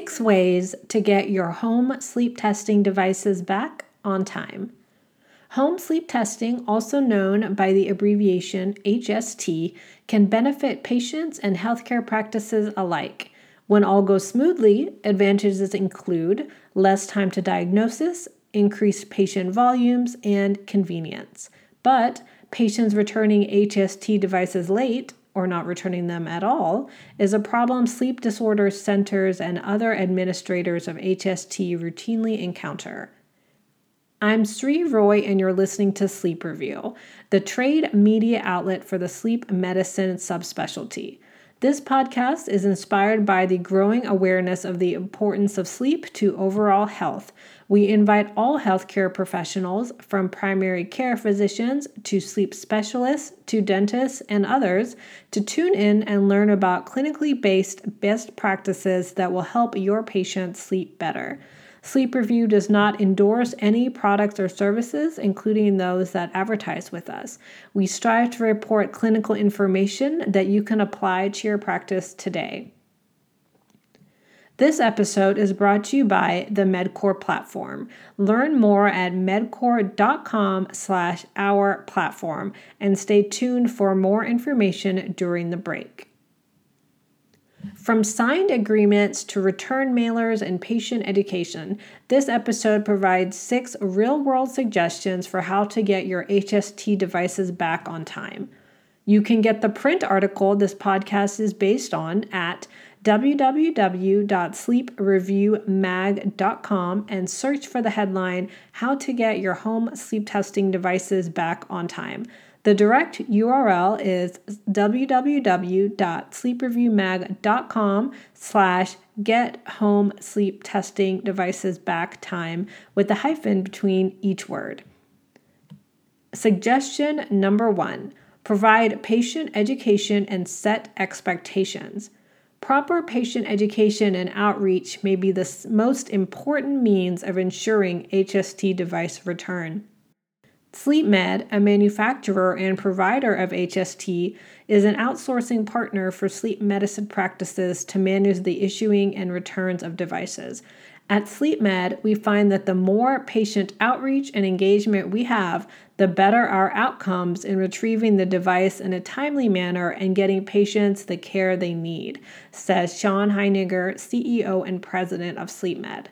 six ways to get your home sleep testing devices back on time. Home sleep testing, also known by the abbreviation HST, can benefit patients and healthcare practices alike. When all goes smoothly, advantages include less time to diagnosis, increased patient volumes, and convenience. But patients returning HST devices late or not returning them at all is a problem sleep disorder centers and other administrators of HST routinely encounter. I'm Sree Roy, and you're listening to Sleep Review, the trade media outlet for the sleep medicine subspecialty. This podcast is inspired by the growing awareness of the importance of sleep to overall health. We invite all healthcare professionals, from primary care physicians to sleep specialists to dentists and others, to tune in and learn about clinically based best practices that will help your patients sleep better. Sleep Review does not endorse any products or services, including those that advertise with us. We strive to report clinical information that you can apply to your practice today. This episode is brought to you by the MedQor platform. Learn more at medqor.com slash our platform and stay tuned for more information during the break. From signed agreements to return mailers and patient education, this episode provides six real world suggestions for how to get your HST devices back on time. You can get the print article this podcast is based on at www.sleepreviewmag.com and search for the headline How to Get Your Home Sleep Testing Devices Back on Time. The direct URL is www.sleepreviewmag.com slash get home sleep testing devices back time with a hyphen between each word. Suggestion number one provide patient education and set expectations. Proper patient education and outreach may be the most important means of ensuring HST device return. SleepMed, a manufacturer and provider of HST, is an outsourcing partner for sleep medicine practices to manage the issuing and returns of devices. At SleepMed, we find that the more patient outreach and engagement we have, the better our outcomes in retrieving the device in a timely manner and getting patients the care they need, says Sean Heiniger, CEO and president of SleepMed.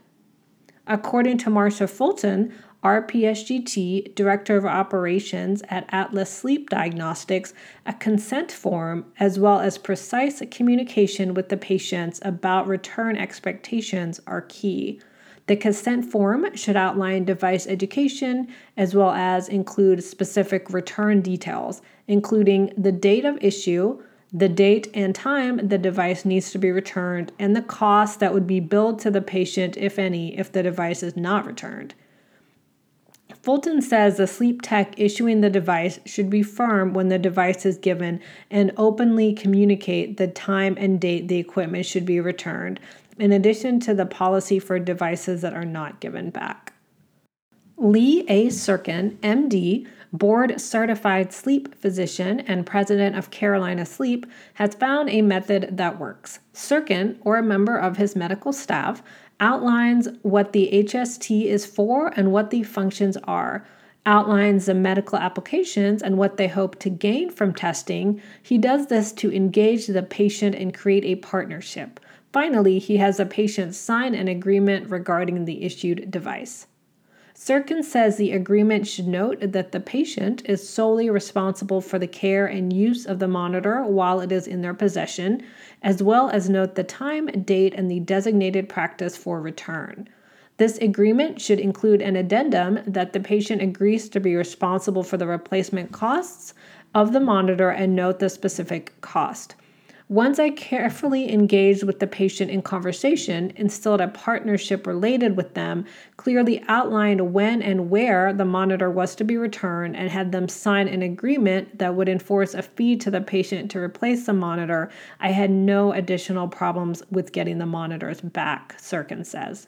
According to Marsha Fulton, RPSGT, Director of Operations at Atlas Sleep Diagnostics, a consent form, as well as precise communication with the patients about return expectations are key. The consent form should outline device education as well as include specific return details, including the date of issue, the date and time the device needs to be returned, and the cost that would be billed to the patient, if any, if the device is not returned. Fulton says the sleep tech issuing the device should be firm when the device is given and openly communicate the time and date the equipment should be returned, in addition to the policy for devices that are not given back. Lee A. Sirkin, MD, board certified sleep physician and president of Carolina Sleep, has found a method that works. Sirkin, or a member of his medical staff, outlines what the HST is for and what the functions are, outlines the medical applications and what they hope to gain from testing. He does this to engage the patient and create a partnership. Finally, he has a patient sign an agreement regarding the issued device. Sirkin says the agreement should note that the patient is solely responsible for the care and use of the monitor while it is in their possession, as well as note the time, date, and the designated practice for return. This agreement should include an addendum that the patient agrees to be responsible for the replacement costs of the monitor and note the specific cost. Once I carefully engaged with the patient in conversation, instilled a partnership related with them, clearly outlined when and where the monitor was to be returned, and had them sign an agreement that would enforce a fee to the patient to replace the monitor, I had no additional problems with getting the monitors back, Sirkin says.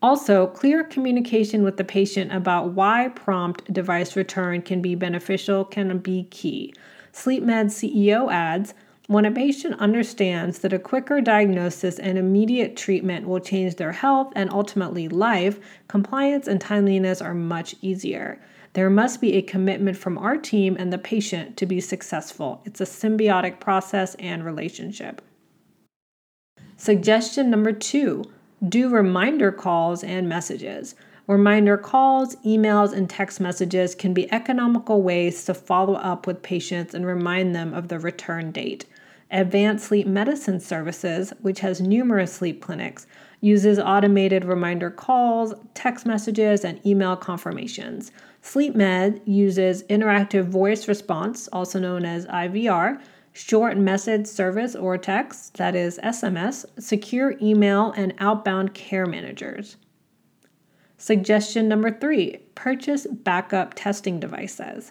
Also, clear communication with the patient about why prompt device return can be beneficial can be key. SleepMed CEO adds, When a patient understands that a quicker diagnosis and immediate treatment will change their health and ultimately life, compliance and timeliness are much easier. There must be a commitment from our team and the patient to be successful. It's a symbiotic process and relationship. Suggestion number two do reminder calls and messages. Reminder calls, emails, and text messages can be economical ways to follow up with patients and remind them of the return date. Advanced Sleep Medicine Services, which has numerous sleep clinics, uses automated reminder calls, text messages, and email confirmations. SleepMed uses interactive voice response, also known as IVR, short message service or text, that is SMS, secure email, and outbound care managers. Suggestion number three purchase backup testing devices.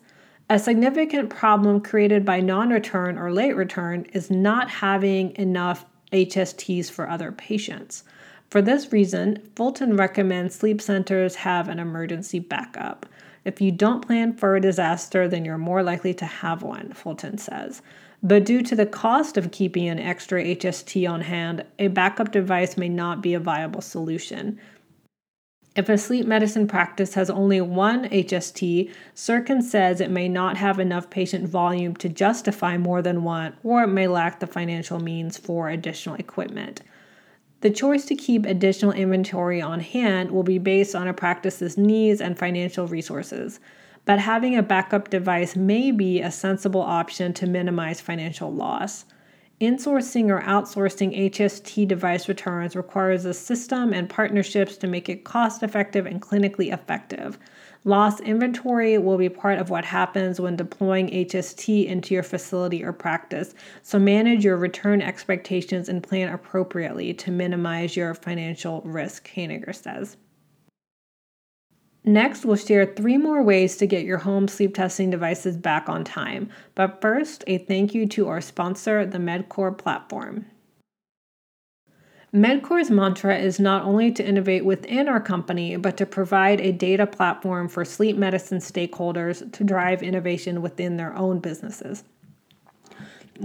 A significant problem created by non return or late return is not having enough HSTs for other patients. For this reason, Fulton recommends sleep centers have an emergency backup. If you don't plan for a disaster, then you're more likely to have one, Fulton says. But due to the cost of keeping an extra HST on hand, a backup device may not be a viable solution. If a sleep medicine practice has only one HST, Sirkin says it may not have enough patient volume to justify more than one, or it may lack the financial means for additional equipment. The choice to keep additional inventory on hand will be based on a practice's needs and financial resources, but having a backup device may be a sensible option to minimize financial loss. Insourcing or outsourcing HST device returns requires a system and partnerships to make it cost effective and clinically effective. Lost inventory will be part of what happens when deploying HST into your facility or practice, so manage your return expectations and plan appropriately to minimize your financial risk, Heiniger says. Next, we'll share three more ways to get your home sleep testing devices back on time. But first, a thank you to our sponsor, the MedQor platform. MedQor's mantra is not only to innovate within our company, but to provide a data platform for sleep medicine stakeholders to drive innovation within their own businesses.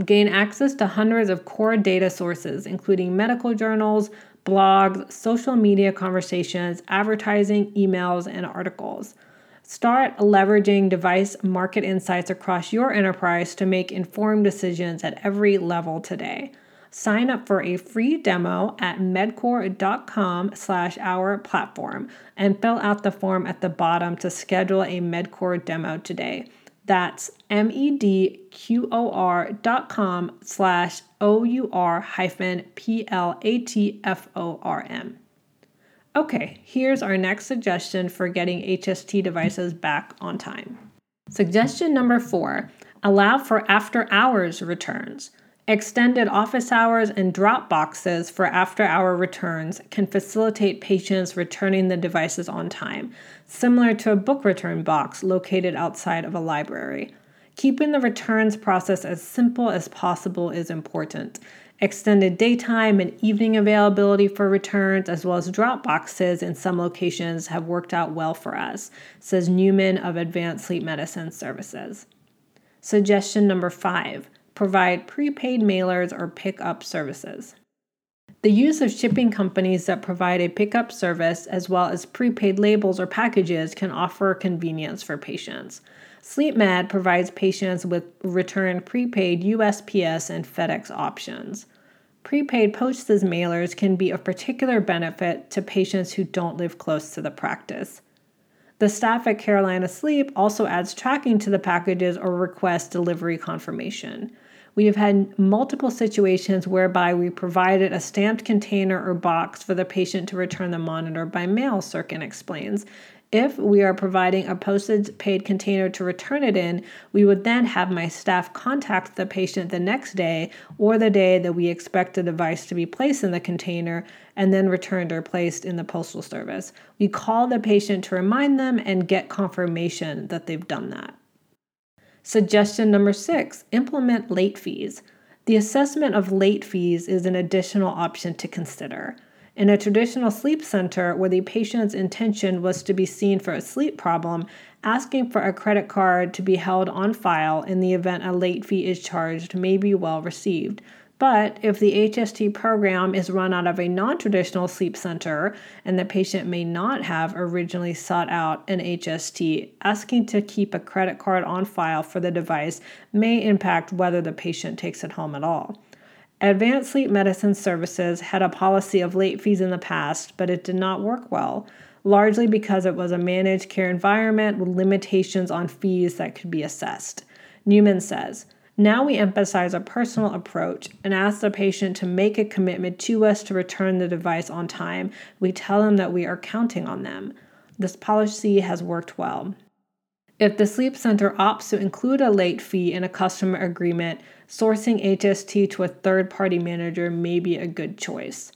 Gain access to hundreds of core data sources, including medical journals, blogs, social media conversations, advertising, emails, and articles. Start leveraging device market insights across your enterprise to make informed decisions at every level today. Sign up for a free demo at medqor.com slash our platform and fill out the form at the bottom to schedule a MedQor demo today. That's M-E-D-Q-O-R dot com slash O-U-R hyphen P-L-A-T-F-O-R-M. Okay, here's our next suggestion for getting HST devices back on time. Suggestion number four, allow for after hours returns. Extended office hours and drop boxes for after hour returns can facilitate patients returning the devices on time, similar to a book return box located outside of a library. Keeping the returns process as simple as possible is important. Extended daytime and evening availability for returns, as well as drop boxes in some locations, have worked out well for us, says Newman of Advanced Sleep Medicine Services. Suggestion number five provide prepaid mailers or pickup services. The use of shipping companies that provide a pickup service as well as prepaid labels or packages can offer convenience for patients. SleepMed provides patients with return prepaid USPS and FedEx options. Prepaid postage mailers can be of particular benefit to patients who don't live close to the practice. The staff at Carolina Sleep also adds tracking to the packages or requests delivery confirmation. We have had multiple situations whereby we provided a stamped container or box for the patient to return the monitor by mail, Sirkin explains. If we are providing a postage paid container to return it in, we would then have my staff contact the patient the next day or the day that we expect the device to be placed in the container and then returned or placed in the postal service. We call the patient to remind them and get confirmation that they've done that. Suggestion number six implement late fees. The assessment of late fees is an additional option to consider. In a traditional sleep center where the patient's intention was to be seen for a sleep problem, asking for a credit card to be held on file in the event a late fee is charged may be well received. But if the HST program is run out of a non traditional sleep center and the patient may not have originally sought out an HST, asking to keep a credit card on file for the device may impact whether the patient takes it home at all. Advanced Sleep Medicine Services had a policy of late fees in the past, but it did not work well, largely because it was a managed care environment with limitations on fees that could be assessed. Newman says, now we emphasize a personal approach and ask the patient to make a commitment to us to return the device on time. We tell them that we are counting on them. This policy has worked well. If the sleep center opts to include a late fee in a customer agreement, sourcing HST to a third party manager may be a good choice.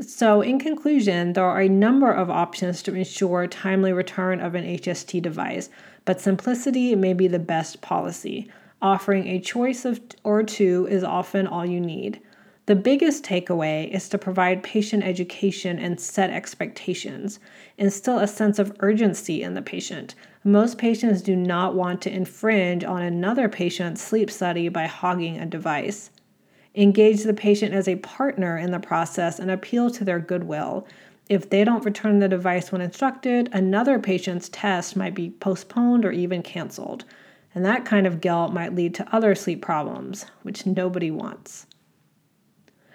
So, in conclusion, there are a number of options to ensure timely return of an HST device, but simplicity may be the best policy. Offering a choice of or two is often all you need. The biggest takeaway is to provide patient education and set expectations, instill a sense of urgency in the patient. Most patients do not want to infringe on another patient's sleep study by hogging a device. Engage the patient as a partner in the process and appeal to their goodwill. If they don't return the device when instructed, another patient's test might be postponed or even canceled. And that kind of guilt might lead to other sleep problems, which nobody wants.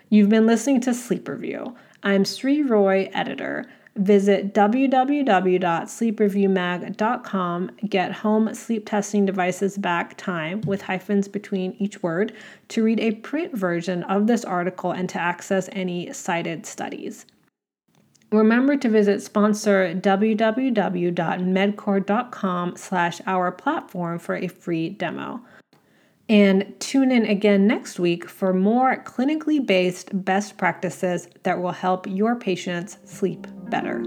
You've been listening to Sleep Review. I'm Sree Roy, editor. Visit www.sleepreviewmag.com, get home sleep testing devices back time with hyphens between each word to read a print version of this article and to access any cited studies. Remember to visit sponsor www.medqor.com slash our platform for a free demo. And tune in again next week for more clinically based best practices that will help your patients sleep better.